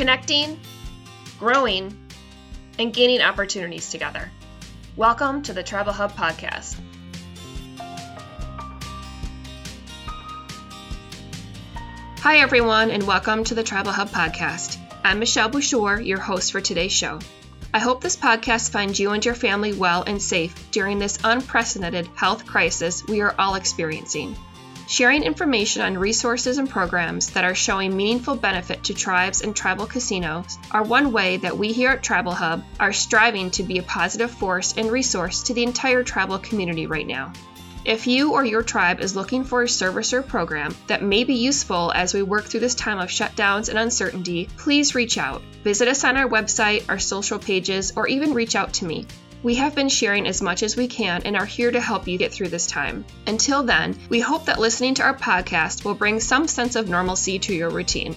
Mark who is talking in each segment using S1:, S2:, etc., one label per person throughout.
S1: connecting, growing, and gaining opportunities together. Welcome to the Tribal Hub Podcast. Hi, everyone, and welcome to the Tribal Hub Podcast. I'm Michelle Bouchour, your host for today's show. I hope this podcast finds you and your family well and safe during this unprecedented health crisis we are all experiencing. Sharing information on resources and programs that are showing meaningful benefit to tribes and tribal casinos are one way that we here at Tribal Hub are striving to be a positive force and resource to the entire tribal community right now. If you or your tribe is looking for a service or program that may be useful as we work through this time of shutdowns and uncertainty, please reach out. Visit us on our website, our social pages, or even reach out to me. We have been sharing as much as we can and are here to help you get through this time. Until then, we hope that listening to our podcast will bring some sense of normalcy to your routine.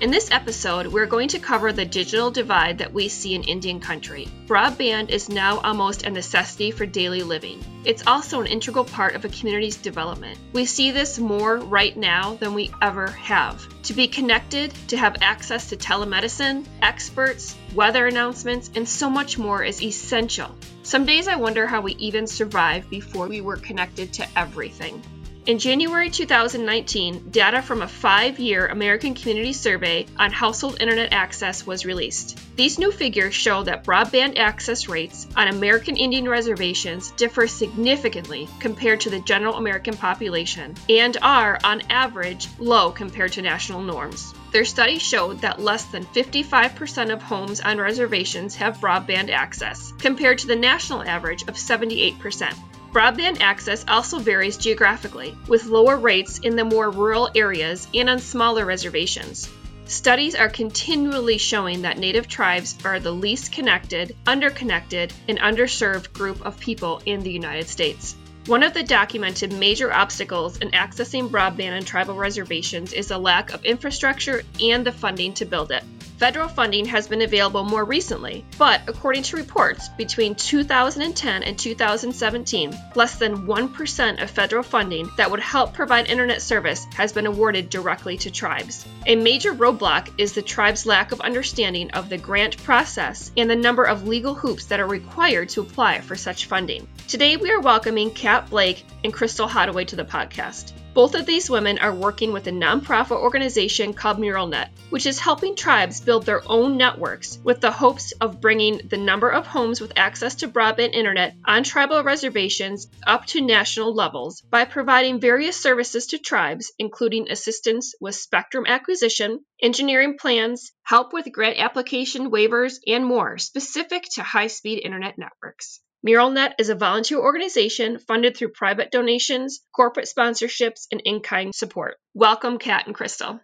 S1: In this episode, we're going to cover the digital divide that we see in Indian country. Broadband is now almost a necessity for daily living. It's also an integral part of a community's development. We see this more right now than we ever have. To be connected, to have access to telemedicine, experts, weather announcements, and so much more is essential. Some days I wonder how we even survived before we were connected to everything. In January 2019, data from a five year American Community Survey on household internet access was released. These new figures show that broadband access rates on American Indian reservations differ significantly compared to the general American population and are, on average, low compared to national norms. Their study showed that less than 55% of homes on reservations have broadband access, compared to the national average of 78%. Broadband access also varies geographically, with lower rates in the more rural areas and on smaller reservations. Studies are continually showing that Native tribes are the least connected, underconnected, and underserved group of people in the United States. One of the documented major obstacles in accessing broadband on tribal reservations is a lack of infrastructure and the funding to build it. Federal funding has been available more recently, but according to reports, between 2010 and 2017, less than 1% of federal funding that would help provide internet service has been awarded directly to tribes. A major roadblock is the tribe's lack of understanding of the grant process and the number of legal hoops that are required to apply for such funding. Today, we are welcoming Kat Blake and Crystal Hottowe to the podcast. Both of these women are working with a nonprofit organization called MuralNet, which is helping tribes build their own networks with the hopes of bringing the number of homes with access to broadband internet on tribal reservations up to national levels by providing various services to tribes, including assistance with spectrum acquisition, engineering plans, help with grant application waivers, and more specific to high speed internet networks. MuralNet is a volunteer organization funded through private donations, corporate sponsorships, and in kind support. Welcome, Kat and Crystal.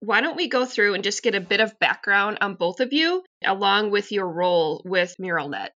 S1: Why don't we go through and just get a bit of background on both of you, along with your role with MuralNet?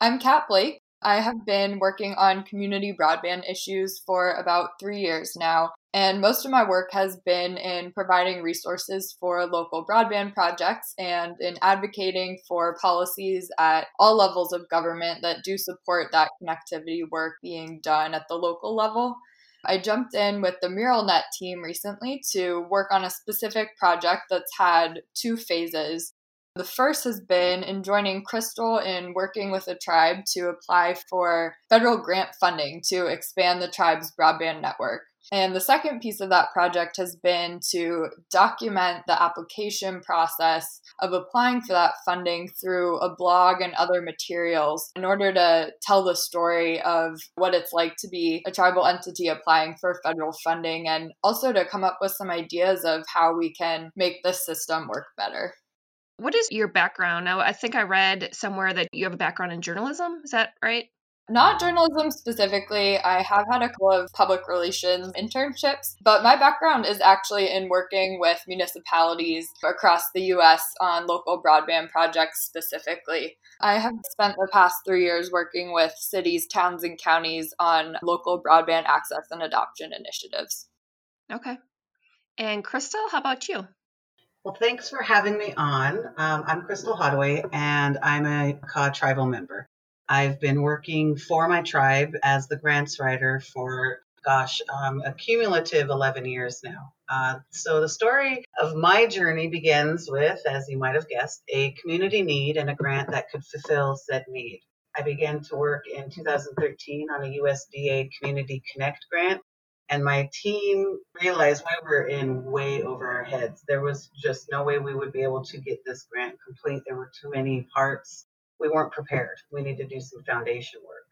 S2: I'm Kat Blake. I have been working on community broadband issues for about three years now, and most of my work has been in providing resources for local broadband projects and in advocating for policies at all levels of government that do support that connectivity work being done at the local level. I jumped in with the MuralNet team recently to work on a specific project that's had two phases. The first has been in joining Crystal in working with the tribe to apply for federal grant funding to expand the tribe's broadband network. And the second piece of that project has been to document the application process of applying for that funding through a blog and other materials in order to tell the story of what it's like to be a tribal entity applying for federal funding and also to come up with some ideas of how we can make this system work better.
S1: What is your background? Now, I think I read somewhere that you have a background in journalism. Is that right?
S2: Not journalism specifically. I have had a couple of public relations internships, but my background is actually in working with municipalities across the US on local broadband projects specifically. I have spent the past three years working with cities, towns, and counties on local broadband access and adoption initiatives.
S1: Okay. And Crystal, how about you?
S3: Well, thanks for having me on. Um, I'm Crystal Hottowe, and I'm a CAW tribal member. I've been working for my tribe as the grants writer for, gosh, um, a cumulative 11 years now. Uh, so the story of my journey begins with, as you might have guessed, a community need and a grant that could fulfill said need. I began to work in 2013 on a USDA Community Connect grant, and my team realized we were in way over our heads. There was just no way we would be able to get this grant complete. There were too many parts. We weren't prepared. We need to do some foundation work.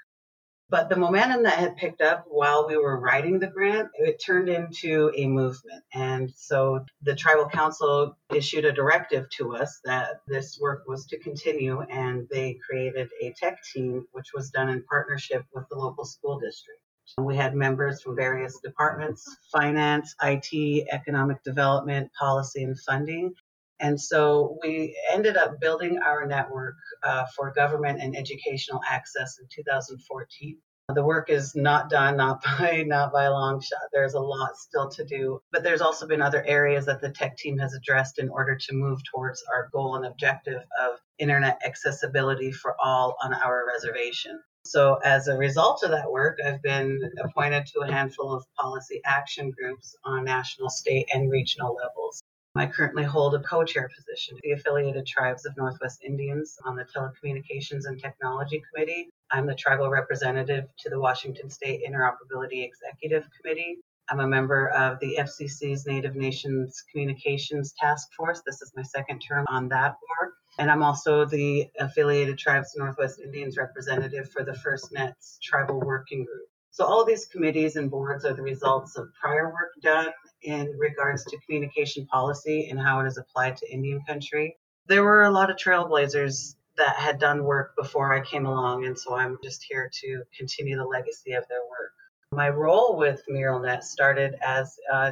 S3: But the momentum that had picked up while we were writing the grant, it turned into a movement. And so the tribal council issued a directive to us that this work was to continue, and they created a tech team, which was done in partnership with the local school district. We had members from various departments finance, IT, economic development, policy, and funding. And so we ended up building our network uh, for government and educational access in 2014. The work is not done, not by not by a long shot. There's a lot still to do, but there's also been other areas that the tech team has addressed in order to move towards our goal and objective of internet accessibility for all on our reservation. So, as a result of that work, I've been appointed to a handful of policy action groups on national, state, and regional levels. I currently hold a co chair position the Affiliated Tribes of Northwest Indians on the Telecommunications and Technology Committee. I'm the tribal representative to the Washington State Interoperability Executive Committee. I'm a member of the FCC's Native Nations Communications Task Force. This is my second term on that board. And I'm also the Affiliated Tribes Northwest Indians representative for the FirstNet's Tribal Working Group. So all these committees and boards are the results of prior work done in regards to communication policy and how it is applied to Indian country. There were a lot of trailblazers that had done work before I came along, and so I'm just here to continue the legacy of their work. My role with MuralNet started as uh,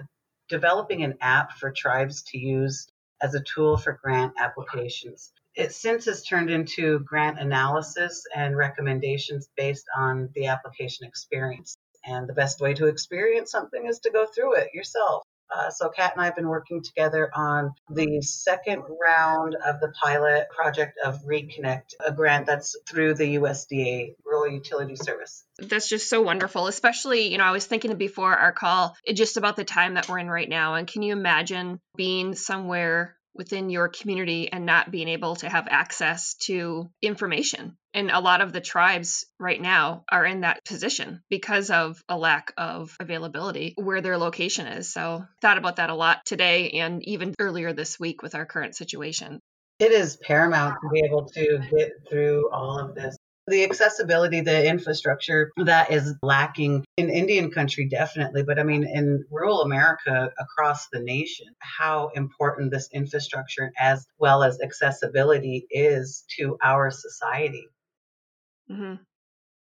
S3: developing an app for tribes to use as a tool for grant applications. It since has turned into grant analysis and recommendations based on the application experience. And the best way to experience something is to go through it yourself. Uh, so Kat and I have been working together on the second round of the pilot project of Reconnect, a grant that's through the USDA Rural Utility Service.
S1: That's just so wonderful, especially, you know, I was thinking before our call just about the time that we're in right now. And can you imagine being somewhere within your community and not being able to have access to information. And a lot of the tribes right now are in that position because of a lack of availability where their location is. So, thought about that a lot today and even earlier this week with our current situation.
S3: It is paramount to be able to get through all of this the accessibility, the infrastructure that is lacking in Indian country, definitely. But I mean, in rural America across the nation, how important this infrastructure as well as accessibility is to our society.
S1: Mm-hmm.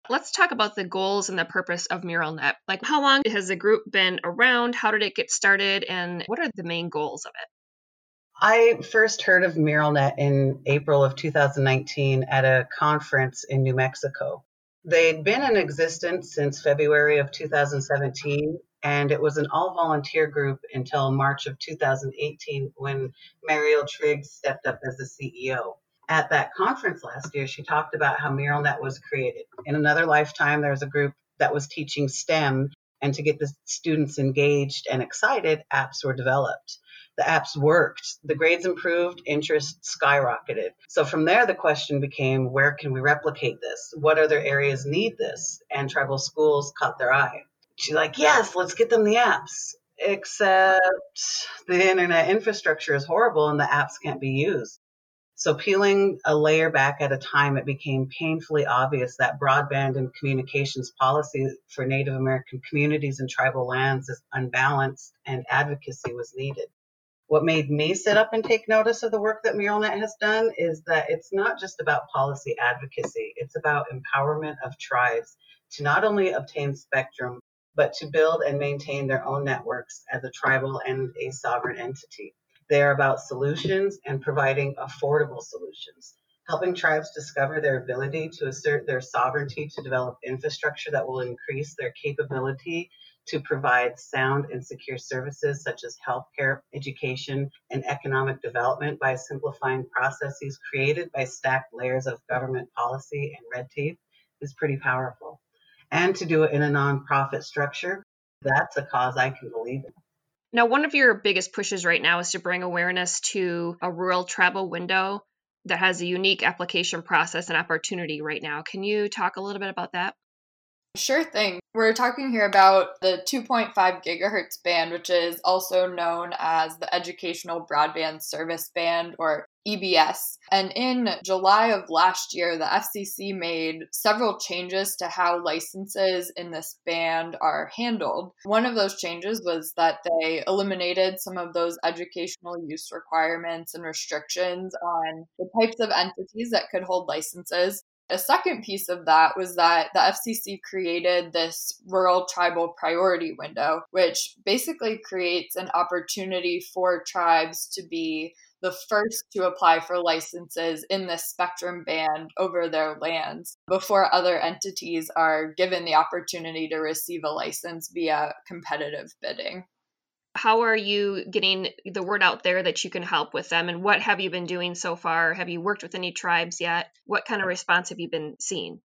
S1: Let's talk about the goals and the purpose of MuralNet. Like, how long has the group been around? How did it get started? And what are the main goals of it?
S3: I first heard of MuralNet in April of 2019 at a conference in New Mexico. They'd been in existence since February of 2017, and it was an all volunteer group until March of 2018 when Mariel Triggs stepped up as the CEO. At that conference last year, she talked about how MuralNet was created. In another lifetime, there was a group that was teaching STEM, and to get the students engaged and excited, apps were developed the apps worked, the grades improved, interest skyrocketed. So from there, the question became where can we replicate this? What other areas need this? And tribal schools caught their eye. She's like, yes, let's get them the apps. Except the internet infrastructure is horrible and the apps can't be used. So, peeling a layer back at a time, it became painfully obvious that broadband and communications policy for Native American communities and tribal lands is unbalanced and advocacy was needed. What made me sit up and take notice of the work that MuralNet has done is that it's not just about policy advocacy, it's about empowerment of tribes to not only obtain spectrum, but to build and maintain their own networks as a tribal and a sovereign entity. They are about solutions and providing affordable solutions, helping tribes discover their ability to assert their sovereignty to develop infrastructure that will increase their capability to provide sound and secure services such as healthcare, education, and economic development by simplifying processes created by stacked layers of government policy and red tape is pretty powerful. And to do it in a nonprofit structure, that's a cause I can believe in.
S1: Now, one of your biggest pushes right now is to bring awareness to a rural tribal window that has a unique application process and opportunity right now. Can you talk a little bit about that?
S2: Sure thing. We're talking here about the 2.5 gigahertz band, which is also known as the Educational Broadband Service Band or EBS. And in July of last year, the FCC made several changes to how licenses in this band are handled. One of those changes was that they eliminated some of those educational use requirements and restrictions on the types of entities that could hold licenses. A second piece of that was that the FCC created this rural tribal priority window, which basically creates an opportunity for tribes to be the first to apply for licenses in this spectrum band over their lands before other entities are given the opportunity to receive a license via competitive bidding.
S1: How are you getting the word out there that you can help with them? And what have you been doing so far? Have you worked with any tribes yet? What kind of response have you been seeing?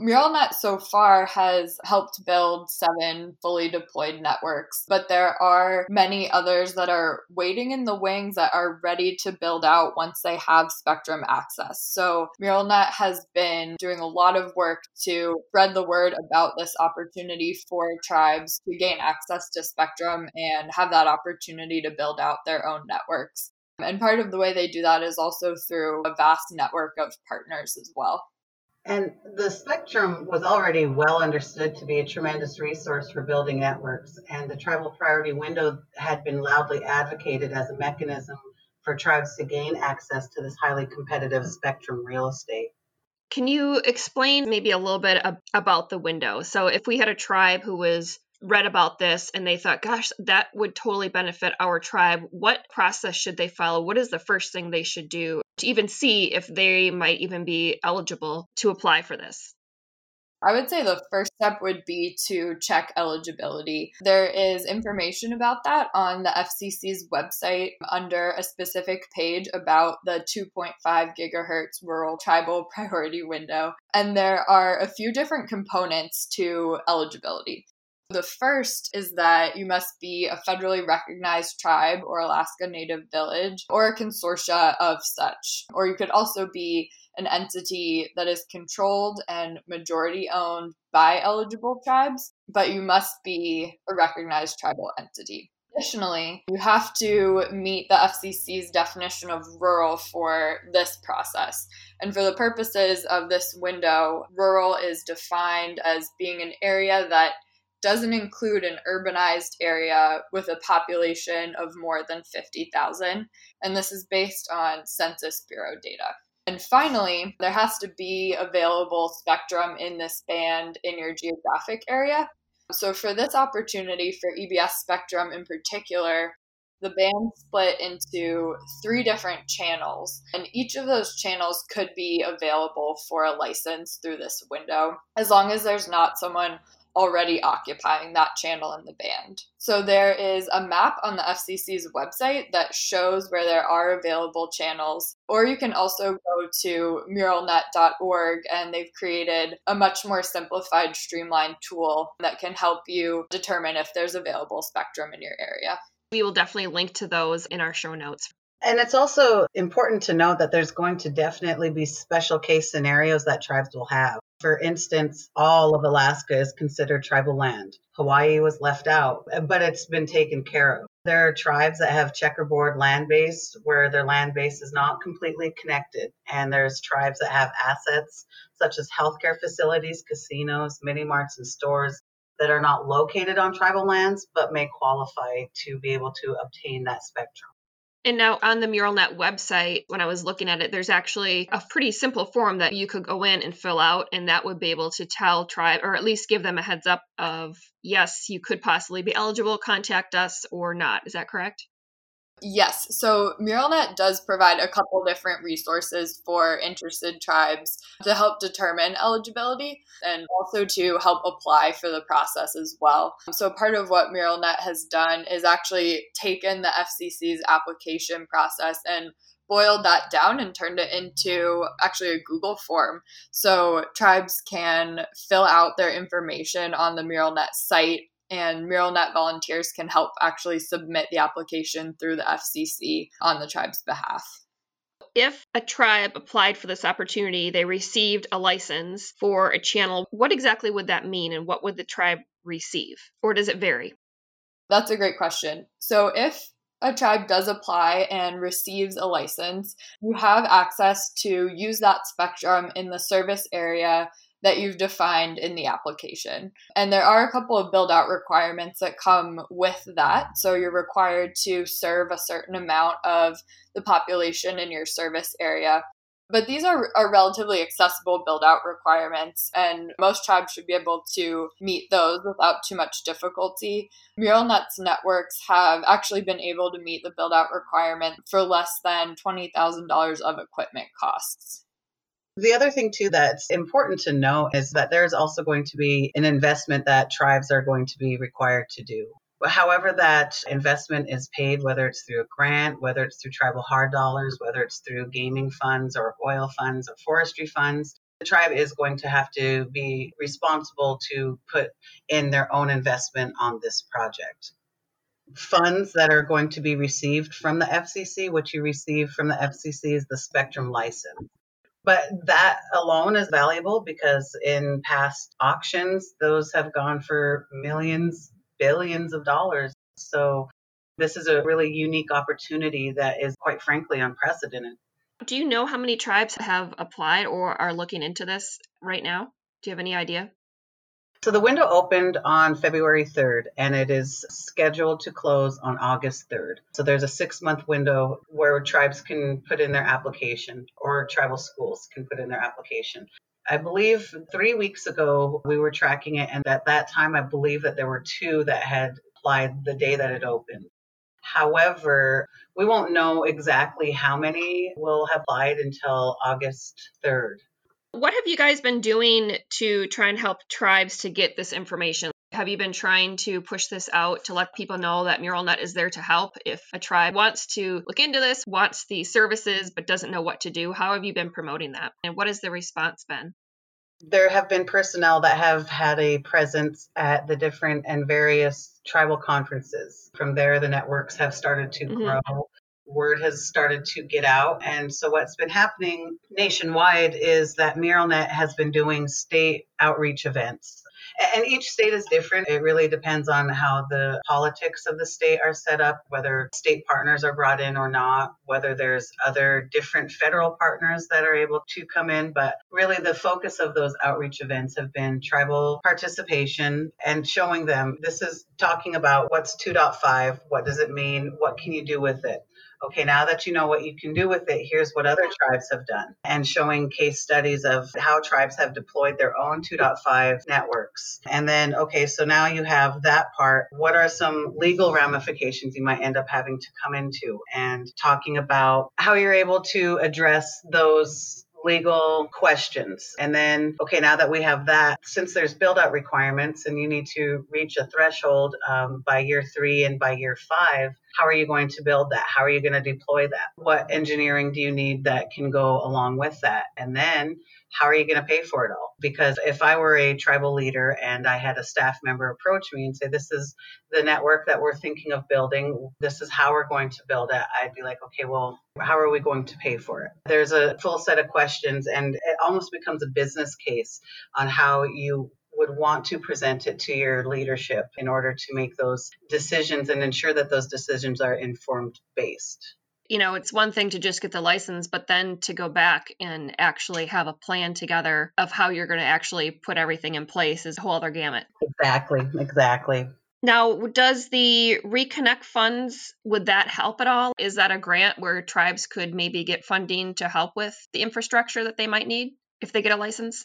S2: MuralNet so far has helped build seven fully deployed networks, but there are many others that are waiting in the wings that are ready to build out once they have Spectrum access. So MuralNet has been doing a lot of work to spread the word about this opportunity for tribes to gain access to Spectrum and have that opportunity to build out their own networks. And part of the way they do that is also through a vast network of partners as well.
S3: And the spectrum was already well understood to be a tremendous resource for building networks, and the tribal priority window had been loudly advocated as a mechanism for tribes to gain access to this highly competitive spectrum real estate.
S1: Can you explain maybe a little bit about the window? So, if we had a tribe who was read about this and they thought, gosh, that would totally benefit our tribe, what process should they follow? What is the first thing they should do to even see if they might even be eligible to apply for this?
S2: I would say the first step would be to check eligibility. There is information about that on the FCC's website under a specific page about the 2.5 gigahertz rural tribal priority window. And there are a few different components to eligibility. The first is that you must be a federally recognized tribe or Alaska Native village or a consortia of such. Or you could also be an entity that is controlled and majority owned by eligible tribes, but you must be a recognized tribal entity. Additionally, you have to meet the FCC's definition of rural for this process. And for the purposes of this window, rural is defined as being an area that doesn't include an urbanized area with a population of more than 50,000. And this is based on Census Bureau data. And finally, there has to be available spectrum in this band in your geographic area. So, for this opportunity for EBS spectrum in particular, the band split into three different channels, and each of those channels could be available for a license through this window, as long as there's not someone already occupying that channel in the band. So there is a map on the FCC's website that shows where there are available channels, or you can also go to muralnet.org and they've created a much more simplified, streamlined tool that can help you determine if there's available spectrum in your area.
S1: We will definitely link to those in our show notes.
S3: And it's also important to note that there's going to definitely be special case scenarios that tribes will have. For instance, all of Alaska is considered tribal land. Hawaii was left out, but it's been taken care of. There are tribes that have checkerboard land base where their land base is not completely connected. And there's tribes that have assets such as healthcare facilities, casinos, mini marts, and stores that are not located on tribal lands but may qualify to be able to obtain that spectrum.
S1: And now on the MuralNet website, when I was looking at it, there's actually a pretty simple form that you could go in and fill out, and that would be able to tell tribe or at least give them a heads up of yes, you could possibly be eligible, contact us or not. Is that correct?
S2: Yes. So MuralNet does provide a couple different resources for interested tribes to help determine eligibility and also to help apply for the process as well. So part of what MuralNet has done is actually taken the FCC's application process and boiled that down and turned it into actually a Google form. So tribes can fill out their information on the MuralNet site and MuralNet volunteers can help actually submit the application through the FCC on the tribe's behalf.
S1: If a tribe applied for this opportunity, they received a license for a channel, what exactly would that mean and what would the tribe receive? Or does it vary?
S2: That's a great question. So, if a tribe does apply and receives a license, you have access to use that spectrum in the service area that you've defined in the application. And there are a couple of build out requirements that come with that. So you're required to serve a certain amount of the population in your service area. But these are, are relatively accessible build out requirements, and most tribes should be able to meet those without too much difficulty. MuralNet's networks have actually been able to meet the build out requirement for less than $20,000 of equipment costs.
S3: The other thing, too, that's important to know is that there's also going to be an investment that tribes are going to be required to do. However, that investment is paid, whether it's through a grant, whether it's through tribal hard dollars, whether it's through gaming funds or oil funds or forestry funds, the tribe is going to have to be responsible to put in their own investment on this project. Funds that are going to be received from the FCC, what you receive from the FCC is the spectrum license. But that alone is valuable because in past auctions, those have gone for millions, billions of dollars. So this is a really unique opportunity that is quite frankly unprecedented.
S1: Do you know how many tribes have applied or are looking into this right now? Do you have any idea?
S3: So the window opened on February 3rd and it is scheduled to close on August 3rd. So there's a six month window where tribes can put in their application or tribal schools can put in their application. I believe three weeks ago we were tracking it, and at that time, I believe that there were two that had applied the day that it opened. However, we won't know exactly how many will have applied until August 3rd.
S1: What have you guys been doing to try and help tribes to get this information? Have you been trying to push this out to let people know that MuralNet is there to help? If a tribe wants to look into this, wants the services, but doesn't know what to do, how have you been promoting that? And what has the response been?
S3: There have been personnel that have had a presence at the different and various tribal conferences. From there, the networks have started to mm-hmm. grow word has started to get out. And so what's been happening nationwide is that MuralNet has been doing state outreach events. And each state is different. It really depends on how the politics of the state are set up, whether state partners are brought in or not, whether there's other different federal partners that are able to come in. But really, the focus of those outreach events have been tribal participation and showing them this is talking about what's 2.5, what does it mean, what can you do with it okay, now that you know what you can do with it, here's what other tribes have done, and showing case studies of how tribes have deployed their own 2.5 networks. And then, okay, so now you have that part. What are some legal ramifications you might end up having to come into? And talking about how you're able to address those legal questions. And then, okay, now that we have that, since there's build out requirements and you need to reach a threshold um, by year three and by year five, how are you going to build that? How are you going to deploy that? What engineering do you need that can go along with that? And then how are you going to pay for it all? Because if I were a tribal leader and I had a staff member approach me and say, This is the network that we're thinking of building, this is how we're going to build it, I'd be like, Okay, well, how are we going to pay for it? There's a full set of questions, and it almost becomes a business case on how you would want to present it to your leadership in order to make those decisions and ensure that those decisions are informed based
S1: you know, it's one thing to just get the license, but then to go back and actually have a plan together of how you're going to actually put everything in place is a whole other gamut.
S3: Exactly, exactly.
S1: Now, does the Reconnect funds, would that help at all? Is that a grant where tribes could maybe get funding to help with the infrastructure that they might need if they get a license?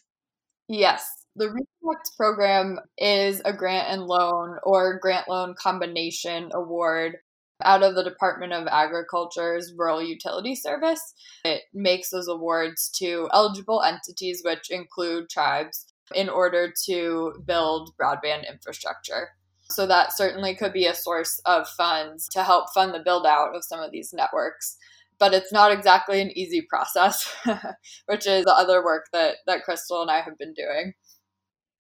S2: Yes. The Reconnect program is a grant and loan or grant loan combination award out of the Department of Agriculture's Rural Utility Service. It makes those awards to eligible entities, which include tribes, in order to build broadband infrastructure. So that certainly could be a source of funds to help fund the build out of some of these networks. But it's not exactly an easy process, which is the other work that, that Crystal and I have been doing.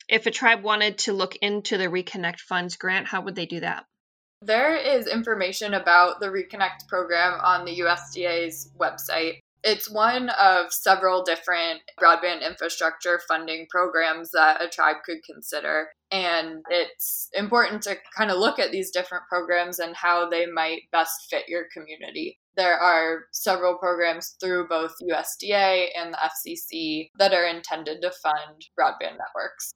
S1: If a tribe wanted to look into the Reconnect Funds grant, how would they do that?
S2: There is information about the Reconnect program on the USDA's website. It's one of several different broadband infrastructure funding programs that a tribe could consider. And it's important to kind of look at these different programs and how they might best fit your community. There are several programs through both USDA and the FCC that are intended to fund broadband networks.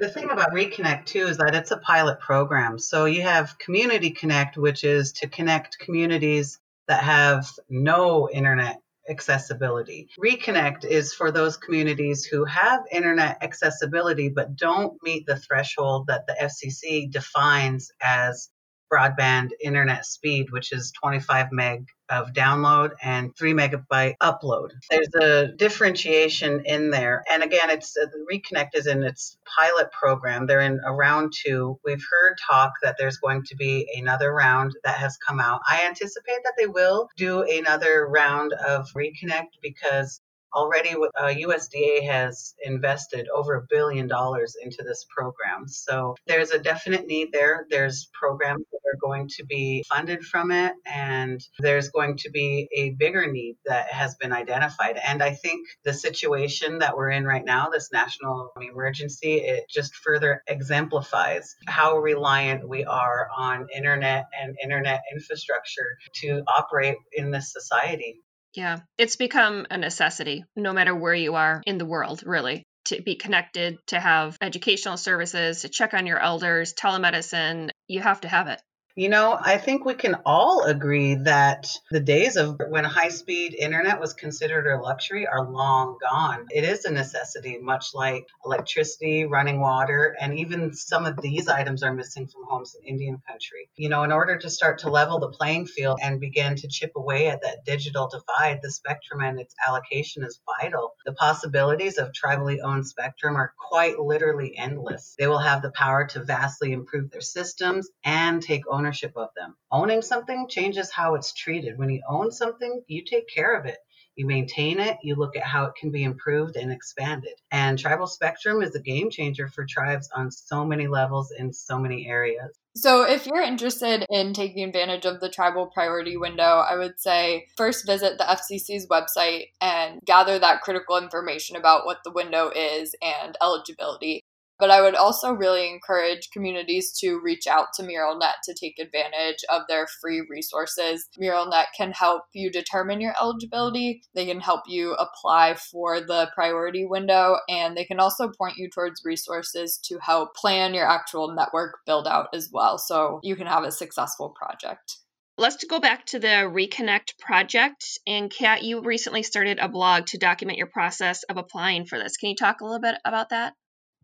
S3: The thing about Reconnect too is that it's a pilot program. So you have Community Connect, which is to connect communities that have no internet accessibility. Reconnect is for those communities who have internet accessibility but don't meet the threshold that the FCC defines as broadband internet speed, which is 25 meg of download and three megabyte upload. There's a differentiation in there. And again, it's uh, Reconnect is in its pilot program. They're in a round two. We've heard talk that there's going to be another round that has come out. I anticipate that they will do another round of Reconnect because Already, uh, USDA has invested over a billion dollars into this program. So there's a definite need there. There's programs that are going to be funded from it, and there's going to be a bigger need that has been identified. And I think the situation that we're in right now, this national emergency, it just further exemplifies how reliant we are on internet and internet infrastructure to operate in this society.
S1: Yeah, it's become a necessity no matter where you are in the world, really, to be connected, to have educational services, to check on your elders, telemedicine. You have to have it.
S3: You know, I think we can all agree that the days of when high speed internet was considered a luxury are long gone. It is a necessity, much like electricity, running water, and even some of these items are missing from homes in Indian country. You know, in order to start to level the playing field and begin to chip away at that digital divide, the spectrum and its allocation is vital. The possibilities of tribally owned spectrum are quite literally endless. They will have the power to vastly improve their systems and take ownership ownership of them. Owning something changes how it's treated. When you own something, you take care of it. You maintain it, you look at how it can be improved and expanded. And Tribal Spectrum is a game changer for tribes on so many levels in so many areas.
S2: So, if you're interested in taking advantage of the tribal priority window, I would say first visit the FCC's website and gather that critical information about what the window is and eligibility. But I would also really encourage communities to reach out to MuralNet to take advantage of their free resources. MuralNet can help you determine your eligibility, they can help you apply for the priority window, and they can also point you towards resources to help plan your actual network build out as well so you can have a successful project.
S1: Let's go back to the Reconnect project. And Kat, you recently started a blog to document your process of applying for this. Can you talk a little bit about that?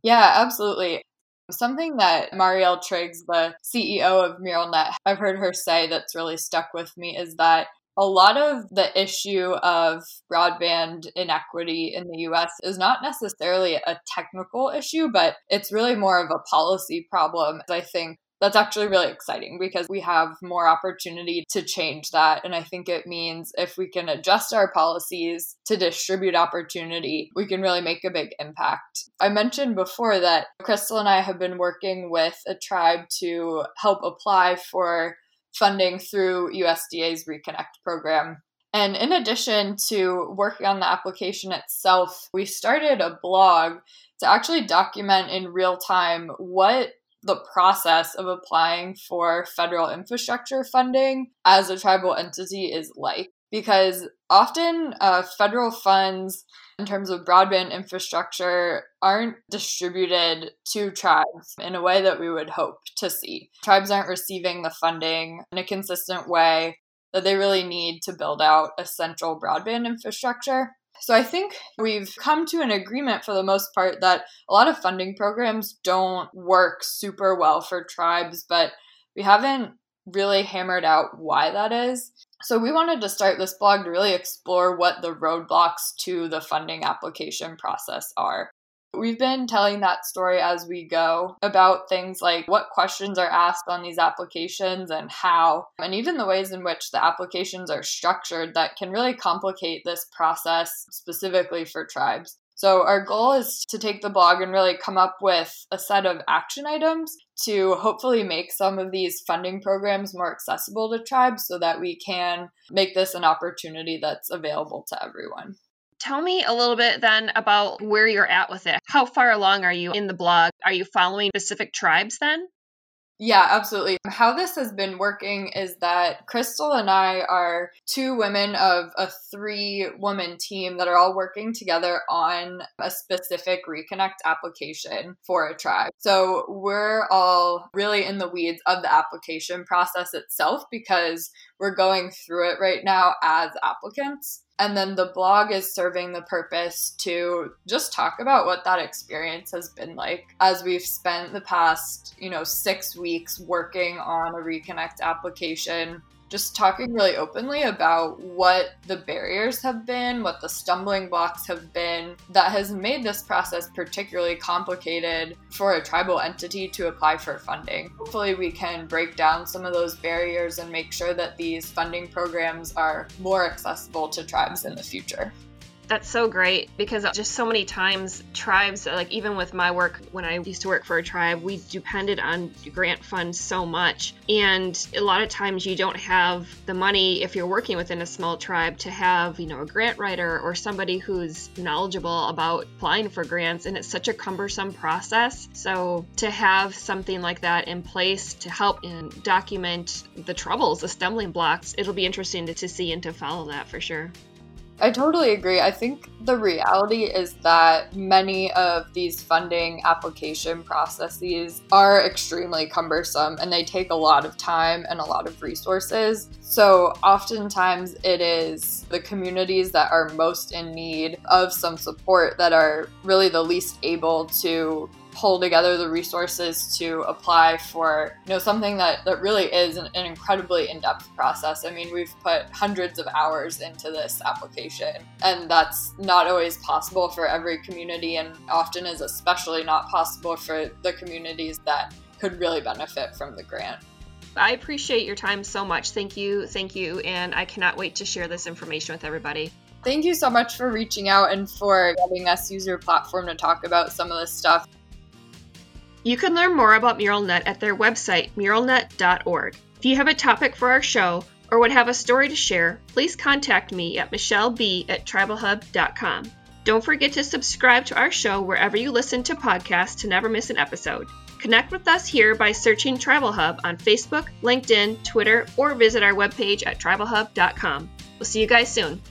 S2: Yeah, absolutely. Something that Mariel Triggs, the CEO of MuralNet, I've heard her say that's really stuck with me is that a lot of the issue of broadband inequity in the US is not necessarily a technical issue, but it's really more of a policy problem. I think that's actually really exciting because we have more opportunity to change that. And I think it means if we can adjust our policies to distribute opportunity, we can really make a big impact. I mentioned before that Crystal and I have been working with a tribe to help apply for funding through USDA's Reconnect program. And in addition to working on the application itself, we started a blog to actually document in real time what the process of applying for federal infrastructure funding as a tribal entity is like. Because often uh, federal funds in terms of broadband infrastructure aren't distributed to tribes in a way that we would hope to see. Tribes aren't receiving the funding in a consistent way that they really need to build out essential broadband infrastructure. So I think we've come to an agreement for the most part that a lot of funding programs don't work super well for tribes, but we haven't really hammered out why that is. So we wanted to start this blog to really explore what the roadblocks to the funding application process are. We've been telling that story as we go about things like what questions are asked on these applications and how, and even the ways in which the applications are structured that can really complicate this process specifically for tribes. So, our goal is to take the blog and really come up with a set of action items to hopefully make some of these funding programs more accessible to tribes so that we can make this an opportunity that's available to everyone.
S1: Tell me a little bit then about where you're at with it. How far along are you in the blog? Are you following specific tribes then?
S2: Yeah, absolutely. How this has been working is that Crystal and I are two women of a three woman team that are all working together on a specific Reconnect application for a tribe. So we're all really in the weeds of the application process itself because we're going through it right now as applicants. And then the blog is serving the purpose to just talk about what that experience has been like as we've spent the past, you know, six weeks working on a Reconnect application just talking really openly about what the barriers have been, what the stumbling blocks have been that has made this process particularly complicated for a tribal entity to apply for funding. Hopefully, we can break down some of those barriers and make sure that these funding programs are more accessible to tribes in the future.
S1: That's so great because just so many times tribes, like even with my work when I used to work for a tribe, we depended on grant funds so much. And a lot of times you don't have the money if you're working within a small tribe to have, you know, a grant writer or somebody who's knowledgeable about applying for grants. And it's such a cumbersome process. So to have something like that in place to help and document the troubles, the stumbling blocks, it'll be interesting to, to see and to follow that for sure.
S2: I totally agree. I think the reality is that many of these funding application processes are extremely cumbersome and they take a lot of time and a lot of resources. So, oftentimes, it is the communities that are most in need of some support that are really the least able to pull together the resources to apply for you know something that, that really is an, an incredibly in-depth process i mean we've put hundreds of hours into this application and that's not always possible for every community and often is especially not possible for the communities that could really benefit from the grant
S1: I appreciate your time so much. Thank you. Thank you. And I cannot wait to share this information with everybody.
S2: Thank you so much for reaching out and for letting us use your platform to talk about some of this stuff.
S1: You can learn more about MuralNet at their website, muralnet.org. If you have a topic for our show or would have a story to share, please contact me at michelleb at tribalhub.com. Don't forget to subscribe to our show wherever you listen to podcasts to never miss an episode. Connect with us here by searching Tribal Hub on Facebook, LinkedIn, Twitter, or visit our webpage at tribalhub.com. We'll see you guys soon.